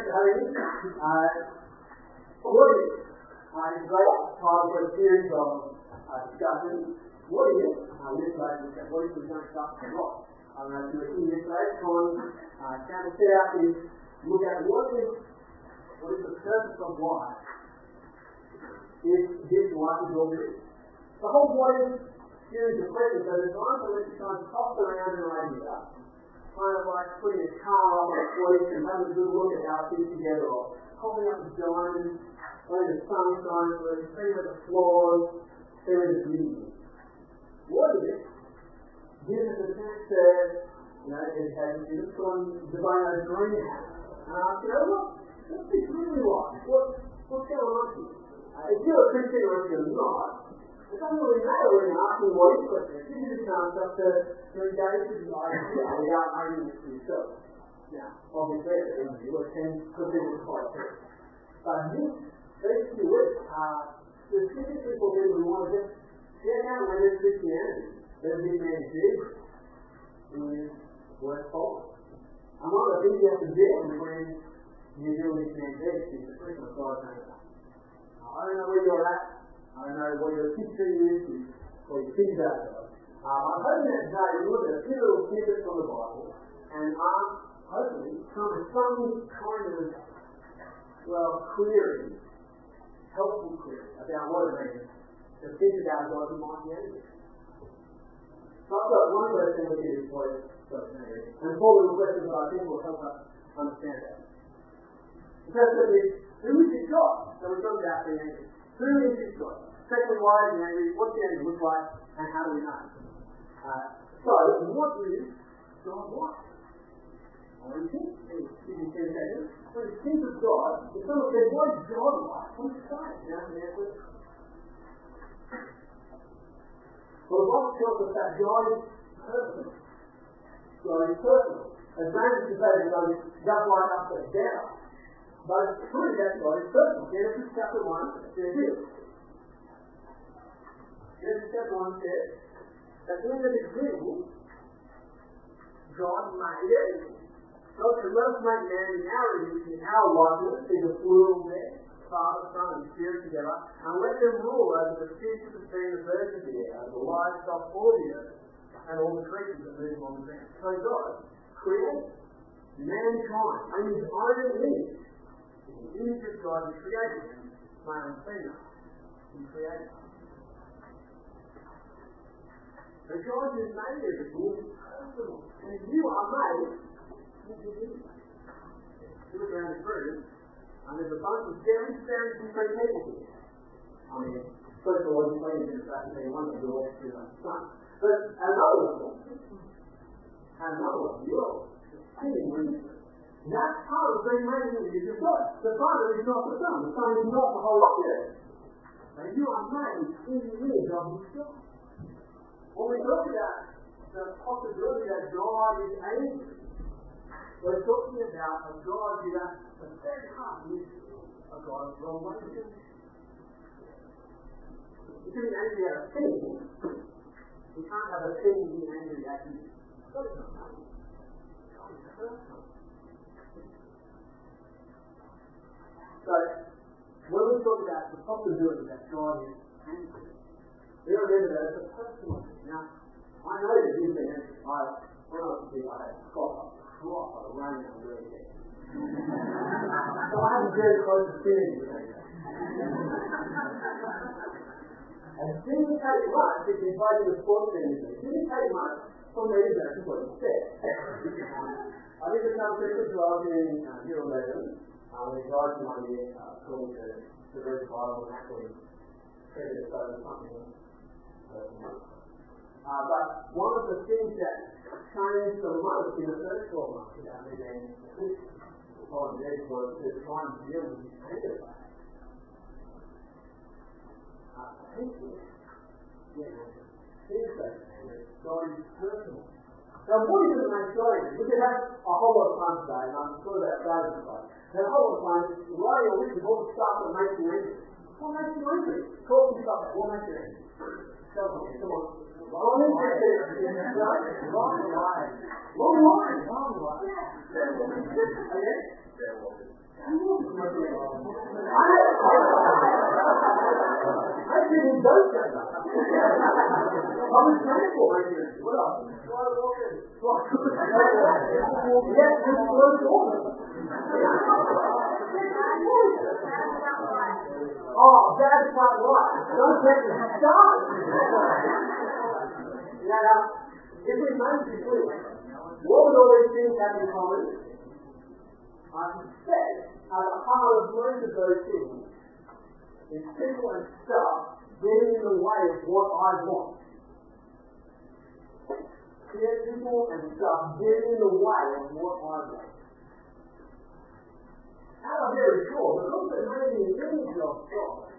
for me. Uh, what is? Uh, a great time for a series of uh, discussions. What is? Uh, this said, what is we don't start to rock? I don't know if you were here yesterday, Con uh, Campbell set out to look at what is, what is the purpose of life if this life is all this. The whole point is series of questions that are trying to let you kind of toss around an idea kind of like putting a car on a fleece and having a good look at how it fits together, or holding up a diamond, letting the sun shine through, seeing the flaws, seeing the beauty. What is it? Gives us a chance to, you know, educate you, put on the those green hat and ask, you know, what, what's this really like? What, what's going on here? Uh, if you're a Christian or if you're not, it doesn't really matter when you're asking what is question. The chance just to, to engage with the idea without arguing for yourself. Now, obviously, at the end of the year, can consider quite true. But this, these few weeks are specifically for people who want to just check out whether Christianity, whether this man Jesus is worth following. And one of the things you have to do when you deal with this man Jesus is the Christmas God saying, I don't know where you're at, I know what your history is, or your things about God. Um, I'm hoping that today we look at a few little snippets from the Bible and ask, hopefully, some, some kind of, well, query, helpful query about what it means to think about God might be angry. So I've got one question which is for you, and four little questions that I think will help us understand that. The first question is, who is this God that we're talking about being angry? Who is this God? Secondly, why is he angry? What's the angry look like? And how do we know? Uh, so, what is God like? What do you think? Me 10 seconds. When you think of God, if someone says, is God like? What do you say? You know, the answer well, the Bible tells us that God is personal. God is personal. As James can say that God is just like us, but true that God is personal. Genesis chapter 1 says this. Genesis chapter 1 says that in the beginning, God made. God said, let us make man in our image, in our likeness, be the plural there, Father, Son, and Spirit together, and let them rule over the fish of the sea, the birds of the air, the livestock, all the earth, and all the creatures that move on the ground. So God created mankind in his own image. In the image of God, he created them, male and female. He created them. So God has made everything personal. And you are made individually. You look around this room, and there's a bunch of very, very different people here. I mean, first of all, you may have fact that they want to go off to the sun. But another one, another one, you're sitting with That's part of being made in the image of The Father is not the Son. The Son is not the Holy Spirit. And you are made in the image of God. When we talk about the possibility that God is angry, we're talking about a God who has the very heart is a God of ways. You can be angry at a thing, you can't have a thing be angry at you. God is not angry. God is personal. So, when we talk about the possibility that God is angry, we remember that it's a personal thing. Now, I know that been angry. I, when I was a kid, I had a proper, proper rain on really bad. so I have a very close affinity with anger. and it didn't take much if you played in the sports team. It didn't take much for me to actually what you said. I couple of Christmas drives in uh, on Melbourne. Uh, when the guys in my year uh, called to, to the Bible and actually treated it as something. Uh, but one of the things that changed the most in the first 12 months about me being on dead was to try and deal with his anger. Uh, people get angry. Things that God is personal. Now, what is it that God is? We could have a whole lot of fun and I'm sure that Dave is fun. Lot of fun writing a list of all the stuff that makes you angry. What makes you angry? Talk to stuff. What makes you angry? Come on, come on. Long line. Long line. Long line. Long line. Okay? Bear Walker. I didn't know that. I was thankful. What Oh, that's. Don't me manage to do what all these things have in common? I heart of most of those things people and stuff getting in the way of what I want. Yeah, people and stuff getting in the of what want. And I'm very sure, because we're made in of God,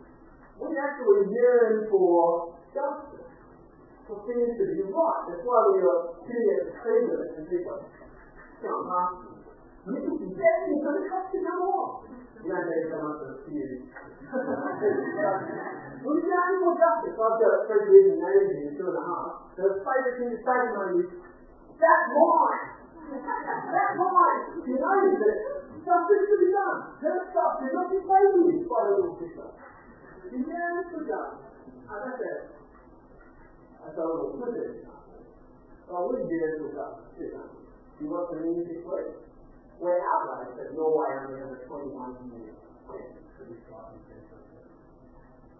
we actually yearn for justice, for things to be right. That's why we are sitting at the table and people come past you. You can begging for the cup to come on. You don't need so much of a few. we yearn for justice. I've got three years in Navy here, two and a half. The favourite thing to say to me is, that's mine. that's mine. You know that Justice to be done. Her stuff should not played with by the little sister. She yearns for justice. And that's oh, it. That's a little twisted. Well, we did it with justice, too. You want the news this week? We're outraged that Norway only has a 21 year sentence for this guy who says something.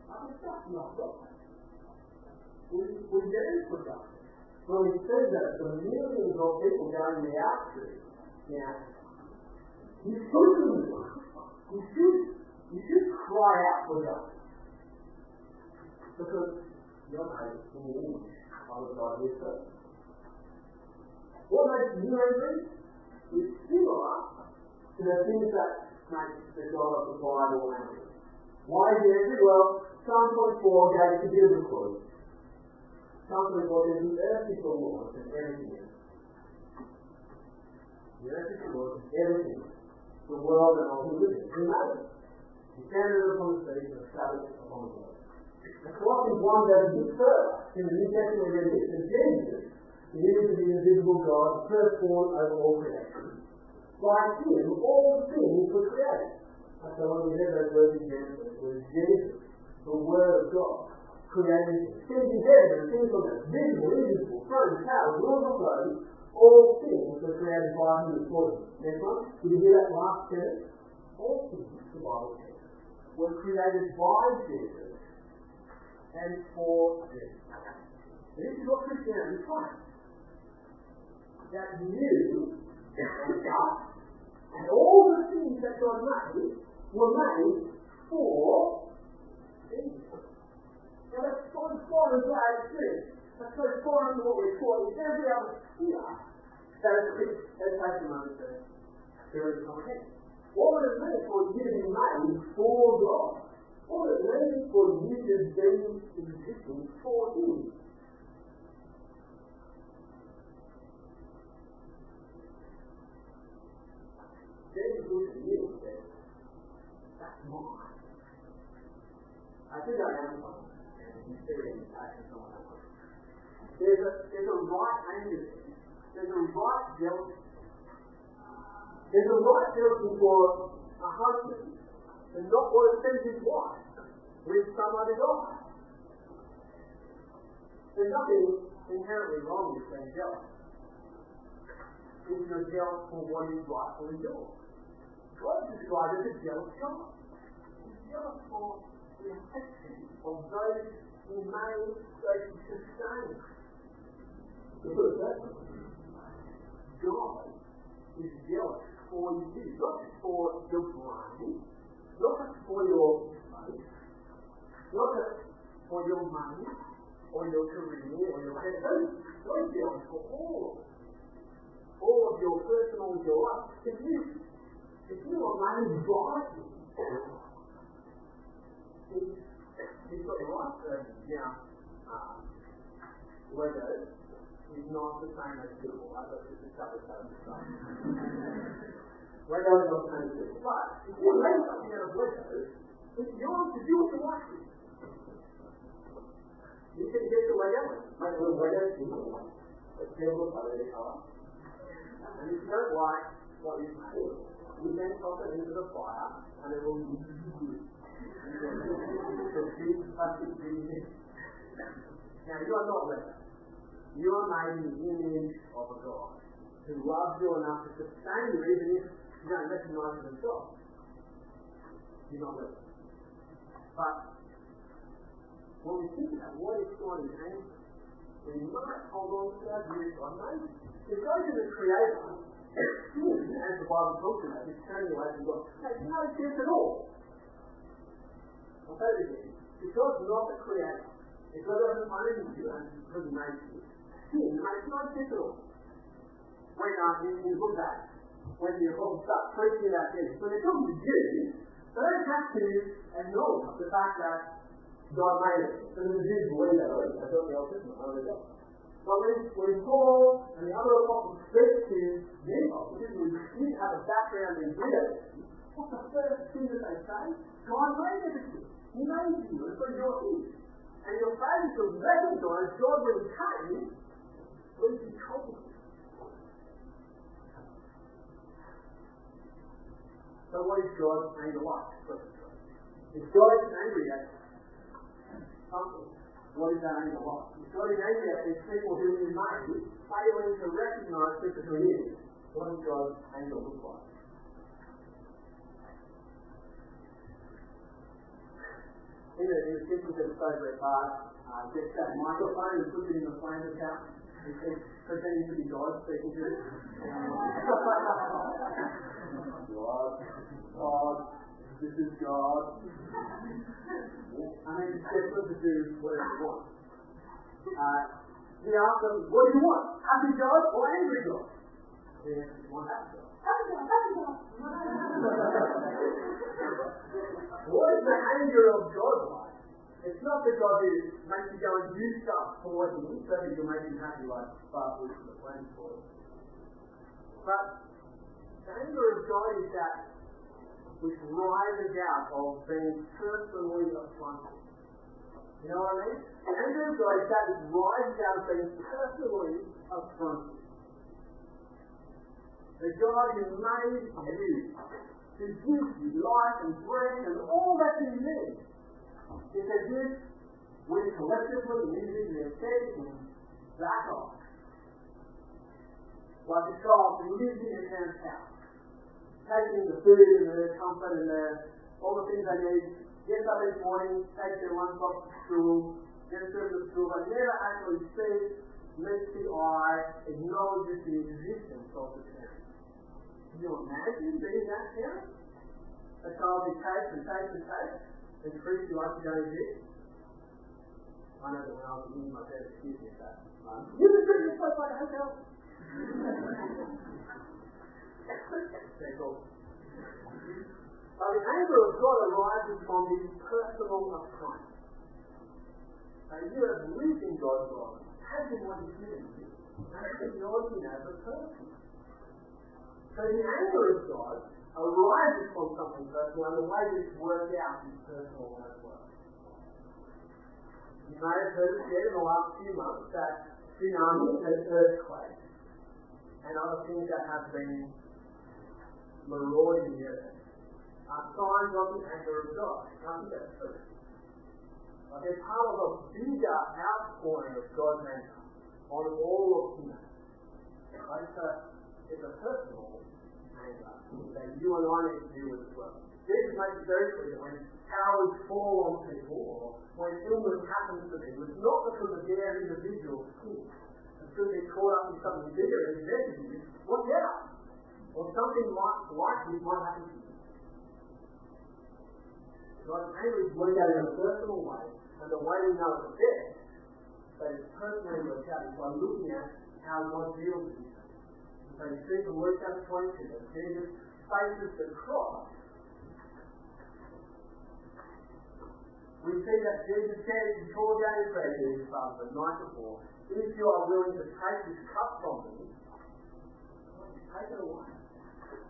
I that's not right. We, we yearn for justice. When we see that the millions of people going the outstream in Africa, you should You should. You should cry out for justice. Because you're made in the image of godly person. What makes you angry is similar to the things that make the God of the Bible angry. Why is he angry? Well, Psalm 24 gave us a bit of a clue. Psalm 24 says, The earth is the Lord's and everything in it. The earth is the Lord's and everything in the world and all who live in it. Remember, he standeth upon the sea and established upon the world. And Colossians 1 goes a bit further. In the New Testament, read this. And Jesus, the image of the invisible God, firstborn over all creation. By him, all things were created. And so when we hear those words in it was Jesus, the Word of God, created things in heaven things on earth, visible, invisible, thrones, powers, rulers of thrones, all things were created by him for him. Next one. Did you hear that last sentence? All things, the Bible says, were created by Jesus and for him. This is what Christianity claims. That you and all the things that God made were made for Jesus. Now that's so foreign to our experience. That's so foreign to what we're taught in every other sphere. That is, let's take a moment to really comprehend. What would it mean for you to be made for God? What would it mean for you to be existing for Him? At you That's mine. I think I am else. There's a, there's a right anger There's a right jealousy. There's a right jealousy for a husband and not want to send his wife with some other guy. There's nothing inherently wrong with being jealous. If you're jealous for what is rightfully yours. God described as a jealous God. He's jealous for the affection of those who made, those who sustain. God is jealous for you, not just for your brain, not just for your faith, not just for your money, or your career, or your head. God is jealous for all all of your personal life. If you if you are made right, he's, he's got your life burning down um, Legos is not the same as people. I thought this is separate stuff. Lego is not the as people. But if you make something out of Lego, it's yours to do what you want to. You can get the Lego, make a little Lego people, but still look like they are. And you don't like what you've made, You then toss it into the fire, and it will be good. now you are not Lego. You are made in the image of a God who loves you enough to sustain you even if you don't recognize it as. You're not Lego. But when we think about what is God is angry, we might hold on to our view of God made. If God is the creator, as the Bible talks about, is turning away from God, makes no sense at all. I'll it again. If God's not the creator, if God doesn't own you and because he made you, sin makes no sense at all. When uh, in, in the book that, when the apostles start preaching about Jesus, when they're talking to Jews, they don't have to acknowledge the fact that God made it. And the Jews believe that already. They Testament already. But when, when Paul and the other apostles speak to Gentiles, particularly who didn't have a background in Judaism, what's the first thing that they say? God made everything. He made you, and so you're his. And your failure to recognize God when he came leads to trouble. So what is God's anger like? If God is angry at something, what is that anger like? God is angry people who He made, failing to recognize who is, what does God's anger look like? In the, in the Simpsons episode where Bart uh, gets that microphone and puts it in the flame account, and keeps pretending to be God speaking to it. God, God, this is God. I mean, they're supposed to do whatever they want. Uh, he asked them, what do you want? Happy God or angry God? They answered, want happy God. Happy God, happy God. what is the anger of God like? It's not the God who makes you go and do stuff for him so that you'll make him happy like Bart was the plan for. You. But the anger of God is that which rises out of being personally affronted. You know what I mean? Anger of God is that rises out of being personally affronted. The God who made you, who gives you life and breath and all that you need, is as if we collectively and individually have taken back off. Like a child who lives in their parents' house taking the food and the comfort and the, all the things they need, gets up each morning, takes their lunchbox to school, gets them to school, but never actually sees, meets the eye, acknowledges the existence of the parent. Can you imagine being that parent? A child who takes and takes and takes and treats you like you don't exist? I know that when I was in my parents kids me that. Um, you can treat yourself like a hotel. Okay, cool. But the anger of God arises from his personal affront. Now you have in God's love, taken what he's given you, and him as a person. So the anger of God arises from something personal, and the way this works out is personal as well. You may have heard it said in the last few months that tsunamis and earthquakes and other things that have been marauding the earth are signs of the anger of God. I think that's true. But they're part of a bigger outpouring of God's anger on all of humanity. It's a, it's a personal anger that you and I need to deal with as well. Jesus makes it very clear that when powers fall on people or when illness happens to them, it's not because of their individual sin. It's because they're caught up in something bigger and their disease. Watch out! Or something like, like this might happen to you. God's anger is worked out in a personal way, and the way we know it's best that it's personally worked out is by looking at how God deals with it. So you see from Luke chapter 22 that Jesus faces the cross. We see that Jesus said in Paul James prayer to his Father the night before, if you are willing to take this cup from me, take it away.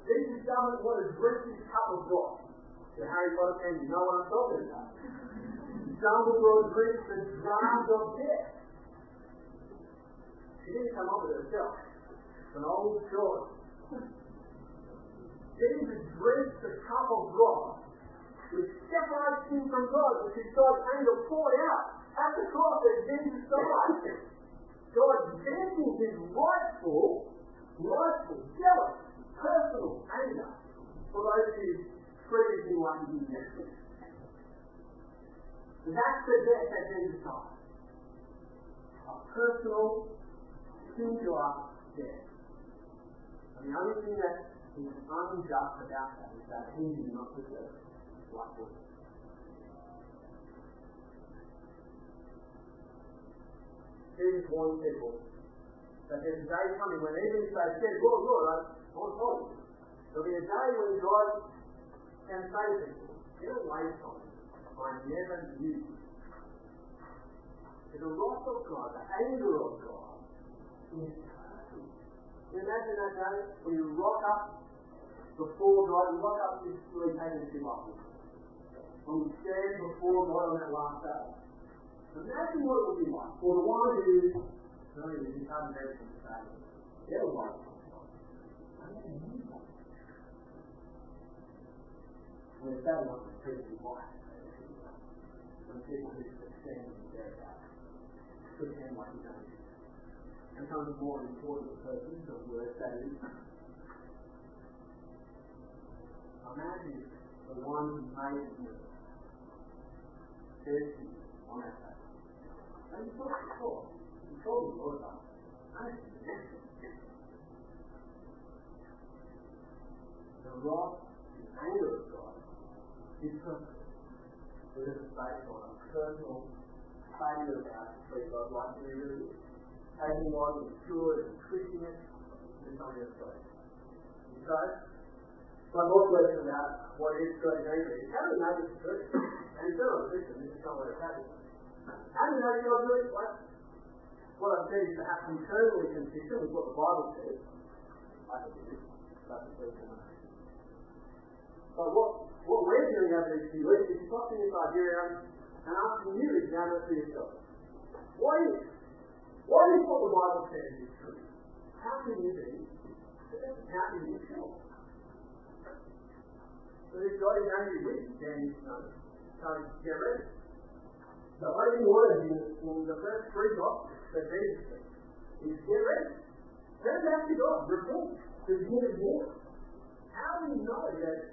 Jesus doesn't want to drink this cup of wrath. The Harry Potter fans, you know what I'm talking about. Dumbledore drinks the drums of death. She didn't come up with it herself. It's an old story. Jesus drinks the cup of wrath, which separates him from God, which is God's anger poured out at the cross as Jesus died. God venting his rightful, rightful, jealous, personal anger for those who like did That's the death that Jesus died. A personal, singular death. And the only thing that is unjust about that is that he did not deserve what we Jesus warned people that there's a day coming when even if they said, Lord, Lord, I want to you. There'll be a day when God can say to people, get away from me. I never knew you. The wrath of God, the anger of God, is. You imagine that day when you rock up before God, you rock up three taking two off When you stand before God on that last day. Imagine what it would be like for the one who really is become very society. Their life. When it's that one, it's pretty wide. When people who stand in their back, pretend like you don't becomes more important person, the word that is. Imagine the one who made you you on that day, and you told before. You told me about it. The wrath, the anger of God It is based on personal failure to treat God like we really. Taking God and pure and twisting it into something that's great. So, one more question about what is God and anger is how do we know this is true? And it's not a Christian, this is somewhere it's happening. How do you know you're doing it? What I've said is perhaps internally consistent with what the Bible says. I think it is. But what, what we're doing over these few weeks is stopping this idea around and asking you to examine it for yourself. What is? What is what the Bible says is true? How can you be? How can you sure? So if God is angry with you, then you know, so get ready. The only word in, in the first three Gospels that Jesus said is get ready. Turn back to God. Repent. Forgive again. How do you know that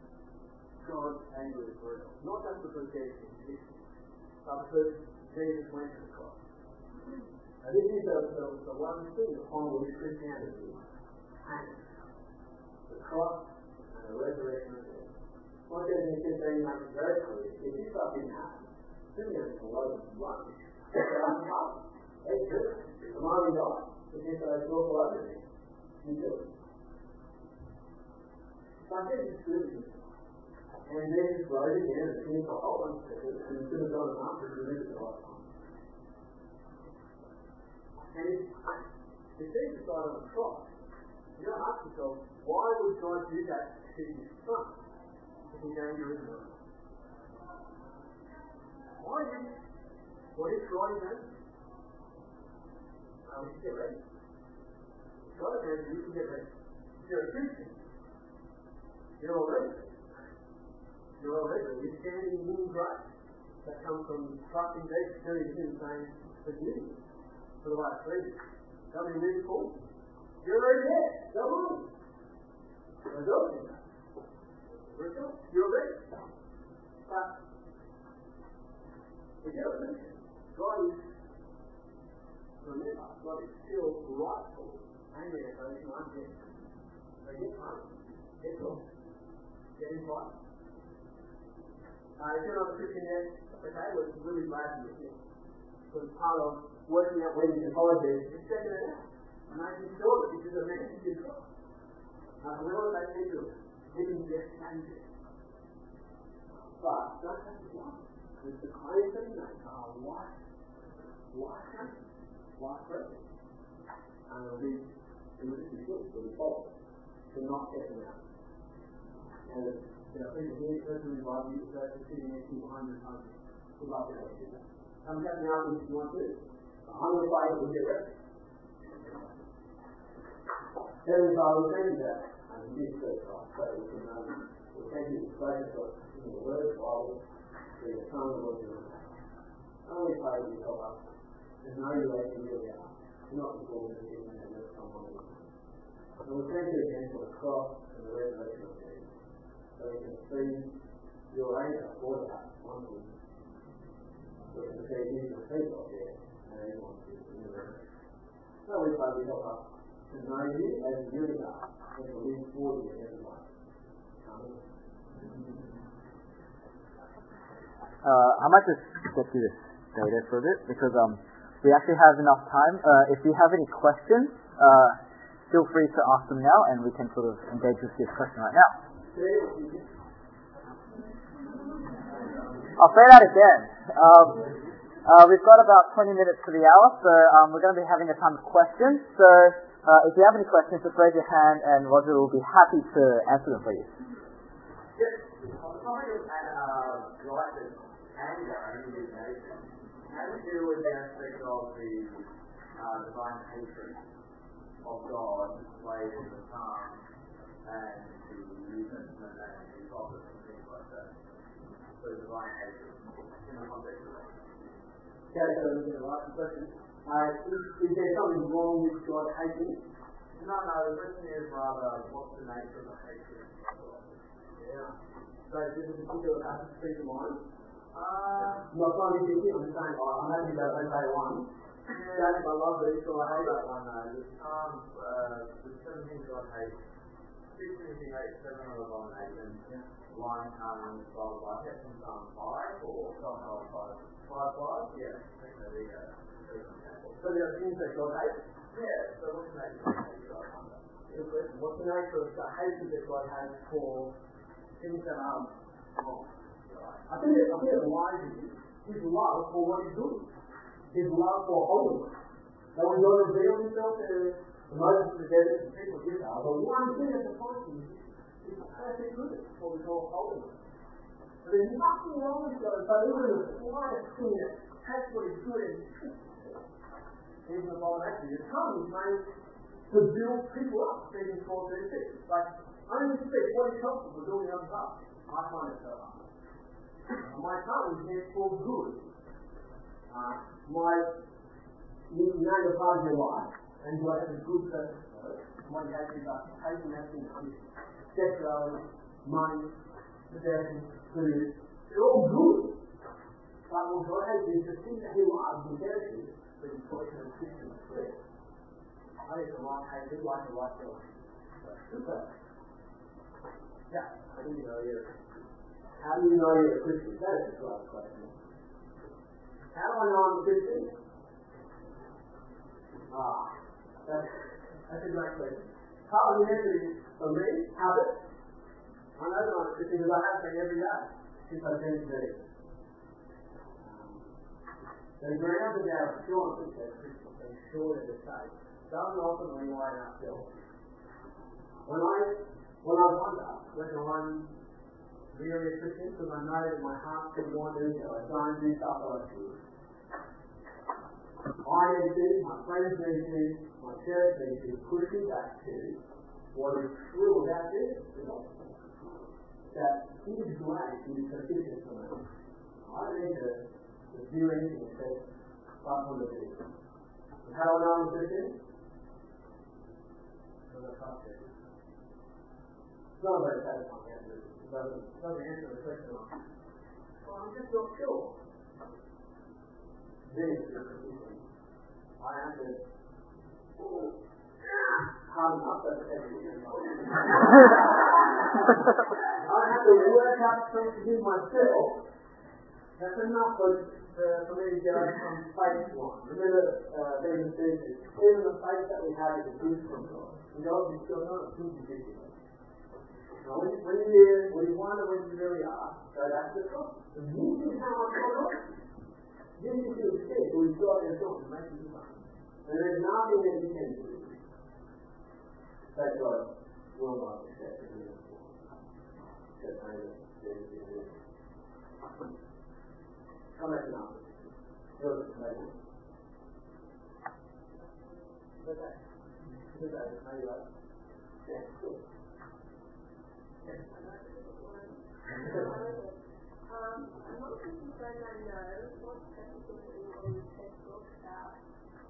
Anger is real. Not just because Jesus exists, but because Jesus went to the cross. And this is the, the, the one thing upon which Christianity hangs. The cross and the resurrection of death. What does in 15 make it very clear? If this stuff didn't happen, then there's a lot of rubbish. It's true. The moment God, which is what I spoke for everything, you do it. So I think it's good. And then right again, and things are all unfitted, and it's going to go to mountain to it all. And it says it's on the cross. You don't ask yourself, why would God do that to his son? If he's angry with him? Why did what is God is angry? Um, you get ready. God has you can get ready. You're a Christian. You're already You're already You're standing in grace that comes from trusting Jesus, doing Him, saying, forgive for the last three. Tell me really cool. You're already there. On. Rejoice in that. Rejoice. You're ready. But if you're a God is remember, God is still rightful angry at those who aren't dead. So get home. Get lost. Get. Uh, if you're not a Christian yet, okay, we're really glad you're here. Because part of working out weddings and holidays is checking it out. And making sure that this is a message you trust. Now, whoever they say to it, giving just changes. But don't have to love. Because the claims that he makes are life, life changing, life threatening. And it'll be, it will be good, it'll be false to not get them out. And you know, you to to you behind your home. We'd love to help you do that. Come get me out if you want to. I'm to fight it, we'll get ready. Heavenly Father, thank you that and this church, God, so we can um, we thank you for of in the Word, Bible, through the Son the Lord Jesus Christ. Only pray that you help us to you as you really are, not to fall into sin and live someone else. And we thank you again for the cross and the resurrection of so we can see your anger poured out on him. We can see people there and the. So we pray you help us to know you as you and to live for you. Uh, I might just get through this data for a bit because um, we actually have enough time. Uh, if you have any questions, uh, feel free to ask them now and we can sort of engage with this question right now. I'll say that again. Um, uh, we've got about 20 minutes to the hour, so um, we're going to be having a time of questions. So uh, if you have any questions, just raise your hand and Roger will be happy to answer them for you. The topic of righteous anger and indignation, do with the aspect of the uh, divine hatred of God displayed in the Psalm and the New Testament and the prophets and things like that? So divine hatred in the context of that. Okay, so we're going to ask the question. Uh, is, is there something wrong with God hating? No, no, the question is rather, what's the nature of the hatred? Yeah. So is there a particular springs to mind? Uh, not be picky, I'm saying, oh, I'm happy about Hosea 1. That's my love, but it's all I hate. that one though. Psalm, uh, the seven things God hates. So there are things that God hates. Yeah. So what's the nature of the hatred that God has for things that are wrong? I think it, I think it lies in his love for what he's doing. His love for holiness. That when God revealed himself to Moses the desert and people of Israel, the one thing that defines him is perfect goodness, what we call holiness. But there's nothing wrong with God, but even the slightest thing that takes what is good and even the abomination. The tongue is made to build people up, Ephesians 4 36. Like, only speak what is helpful for building others up. I find it so hard. My tongue is meant for good. Uh, my, you a part of your life, and you have a good purpose for it. What you have is about taking that thing on money, possession, food. They're all good. But what God has is the thing that He loves and cares for, He's fortunate and Christian prayer. I think the right hatred, like the right feeling. Super. Yeah, I think you know you're how do you know you're a Christian? That is a great question. How do I know I'm a Christian? Ah, that's, that's. Part of the for me, habit. I know that Christian because I have been every day since I've been to The ground of our assurance as Christians, being sure that it's safe, doesn't ultimately lie in ourselves. When I, when I wonder whether I'm really a Christian because I know that my heart can wander into I don't do stuff that I should. I need to, my friends need to, my church needs to push me back to what is true about this. That His grace is sufficient for me. I don't need to, to do anything except but for the. And how do I know I'm a Christian? Because I trust it. It's not a very satisfying answer doesn't, doesn't answer the question well, I'm just not sure. Then it's I answered, oh, hard enough, that's everything. I have to work out something myself. That's enough for, uh, for me to get over from faith one. Remember, uh, David says, even the faith that we have is a gift from God. And God is still not a gift ridiculous. Now, when, when you when you wonder where you really are, go back to. And this is how got on. This is the extent we've got ourselves to make it nothing that you can do that God will not accept in this world. That Come back now. The. Maybe like, yeah, cool. Um, I'm not concerned I know what's specifically on Facebook about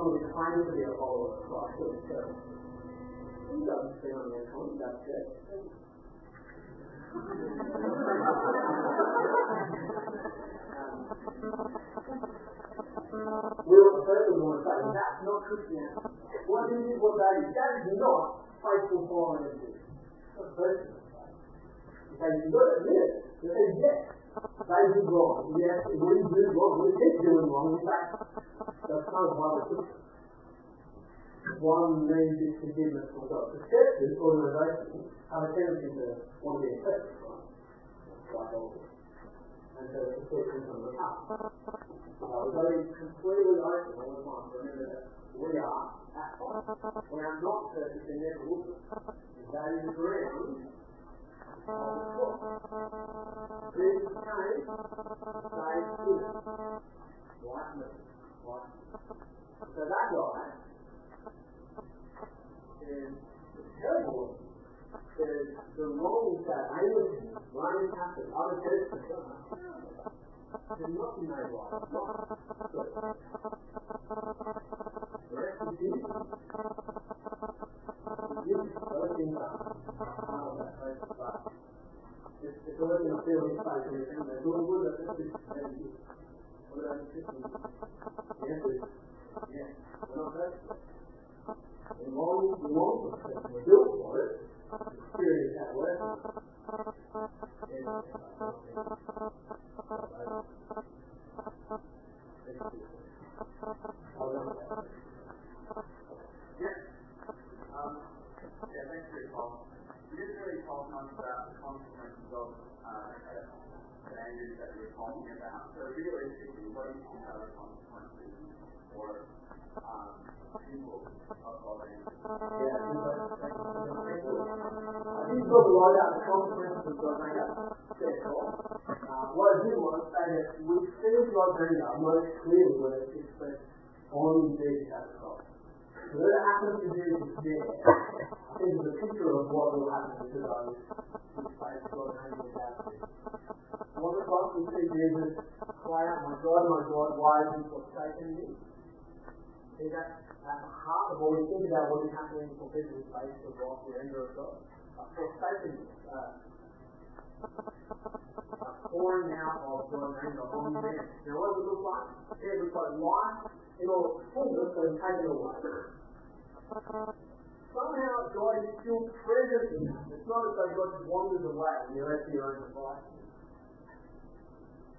someone who claims to be a follower of Christ, or the church. He doesn't spend on their that's it. We will first want to say that's not Christianity. What is it, what that is? That is not faithful following of Jesus. That's first. Okay, you've got to admit it. You say, yes, they did wrong. Yes, we do wrong. We keep doing wrong. In fact, that's kind of why one needs is forgiveness from God. The churches, organizations, have a tendency to want to be accepted from like all and so it's a top. Uh, we've got to be completely open all the time remember that we are at fault. We are not perfect and never will be. That is the ground So that guy is terrible. There's the wrong that Anglican, Roman Catholic, other churches should not be made right. Not good. The more yeah, thanks for your call. We didn't really talk much about the consequences of uh, the standards that were talking about. So realistically, what do you think are the consequences for um, people of? Yeah, I think talk a lot about the consequences of us uh, What I want to say that we God made most clearly when it's expressed on the cross. When it happens to Jesus there, I think a picture of what will happen to those face God us out of the we see Jesus cry out, My God, my God, why have you forsaken me? See that at the heart of what we think about what is happening for people face the wrath, the anger of God. Uh, forsaken, uh, uh, pouring out of God's anger on man. Now what does it look like? It looks like life in all its fullness and taken away. Somehow God is still present in that. It's not as though God just wanders away and you're left to your own devices.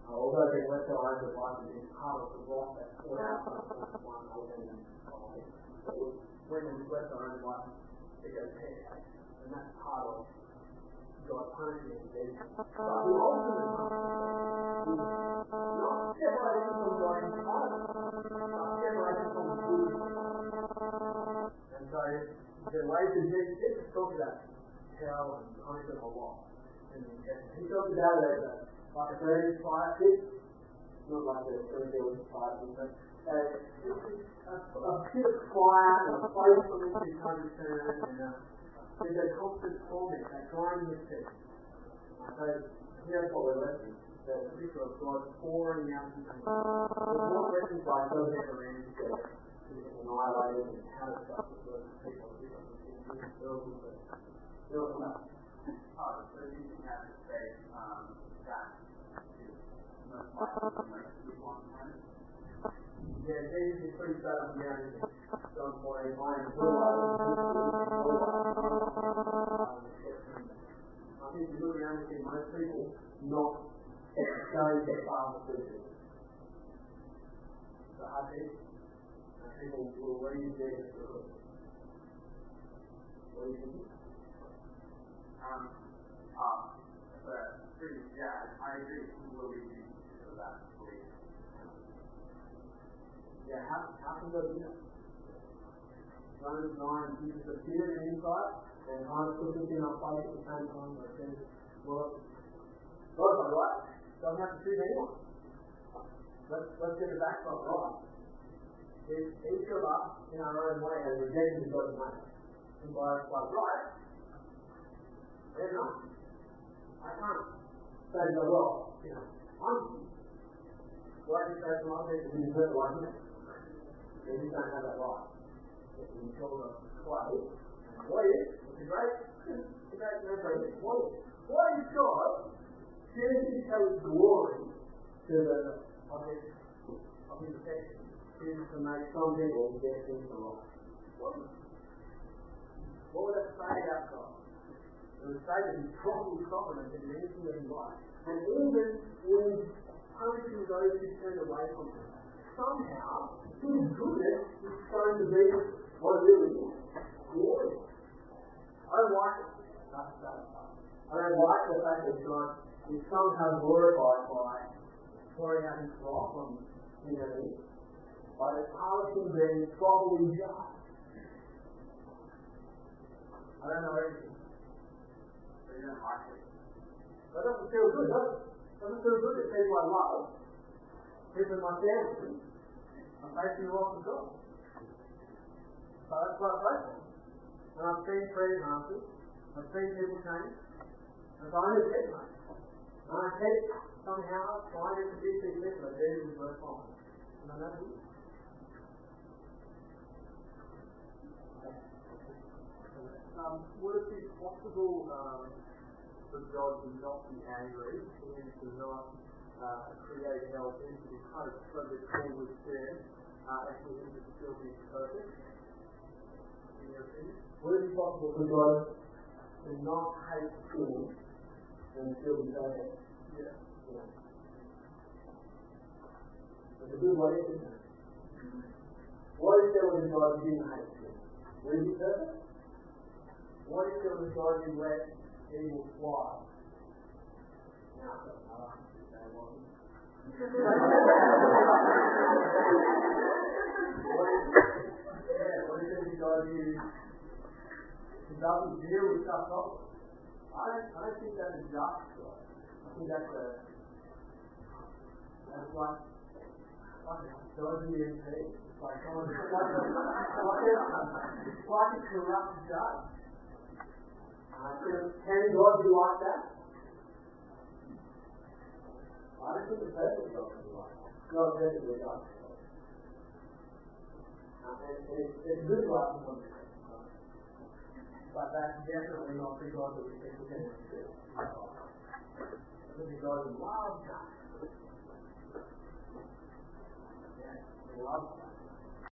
Uh, although being left our own devices is part of the wrath that's poured out on one and when we left our own devices, it goes pear And that's part of God punishing them. But the ultimate punishment is not separation from God entirely, but separation from good. And so the way to do Jesus talks about hell and punishment a lot. And he talks about it as a, like a fire pit, not like a burning fire pit, but a, a, pit of fire and a place which you can't return and a, there's a constant torment, that grinding of teeth. So here's what we're learning. The picture of God pouring out his anger. It's not written by to and for um, that is most likely the most important one. Yeah, Jesus is pretty straight up and down, isn't it? John 14, I am the door, I think if you look around and see most people not going to spiritually. So I think uh, people will Jesus because what do you think? Um, uh, yeah, how, how can God do that? Romans 9 gives us a bit insight and of puts us in our place at the same time. But well, God's not right. Doesn't have to choose anyone. Let's, let's get it back from right. If each of us, in our own way, has rejected God's name, and by, by right, they're not. I can't say God, well, you know, I'm why do you say to other people who deserve like me? They just don't have that right. When you call them clay, and is? A great, it's great. What is? What is God show his glory to the object of his affection? Chooses to make some people get things right. What would say about God? It would say that he's properly sovereign and anything that he likes. And even when punishing those who turn away from him. Somehow, his goodness is going to be what it really is. Glory. I don't like it. That's that. I don't like the fact that God is somehow glorified by pouring out his wrath on humanity, by the punishing being properly just. I don't know everything. So you. That doesn't feel good, does it? Doesn't feel good to I love, people in my family, are facing the of God. So that's what I pray for. And I've seen prayers answered. I've seen people change. And so I keep mine. And I keep somehow trying to convince these people that Jesus worthwhile. And I know he Um, would it be possible um, for God to not be angry, him to not uh, create hell, for him to be kind of subject all with sin, uh, and for him to still be perfect? In your opinion? Would it be possible for God to not hate sin and still be perfect? Yeah. Yeah. It's a good way, isn't it? What if there was a God who didn't hate sin? Would he be perfect? What was a God who let evil fly? What there's a God who, who doesn't deal with tough problems? I don't, I don't think a just God. I think that's a, that's a dodgy MP. It's like someone who's like, it's like a corrupt judge. Can, God be like that? I don't think the perfect God can be like that. Perfectly God. Uh, and it's, good to ask some But that's definitely not the God that we think we're going to do. The God who loves us. Yeah, he loves us.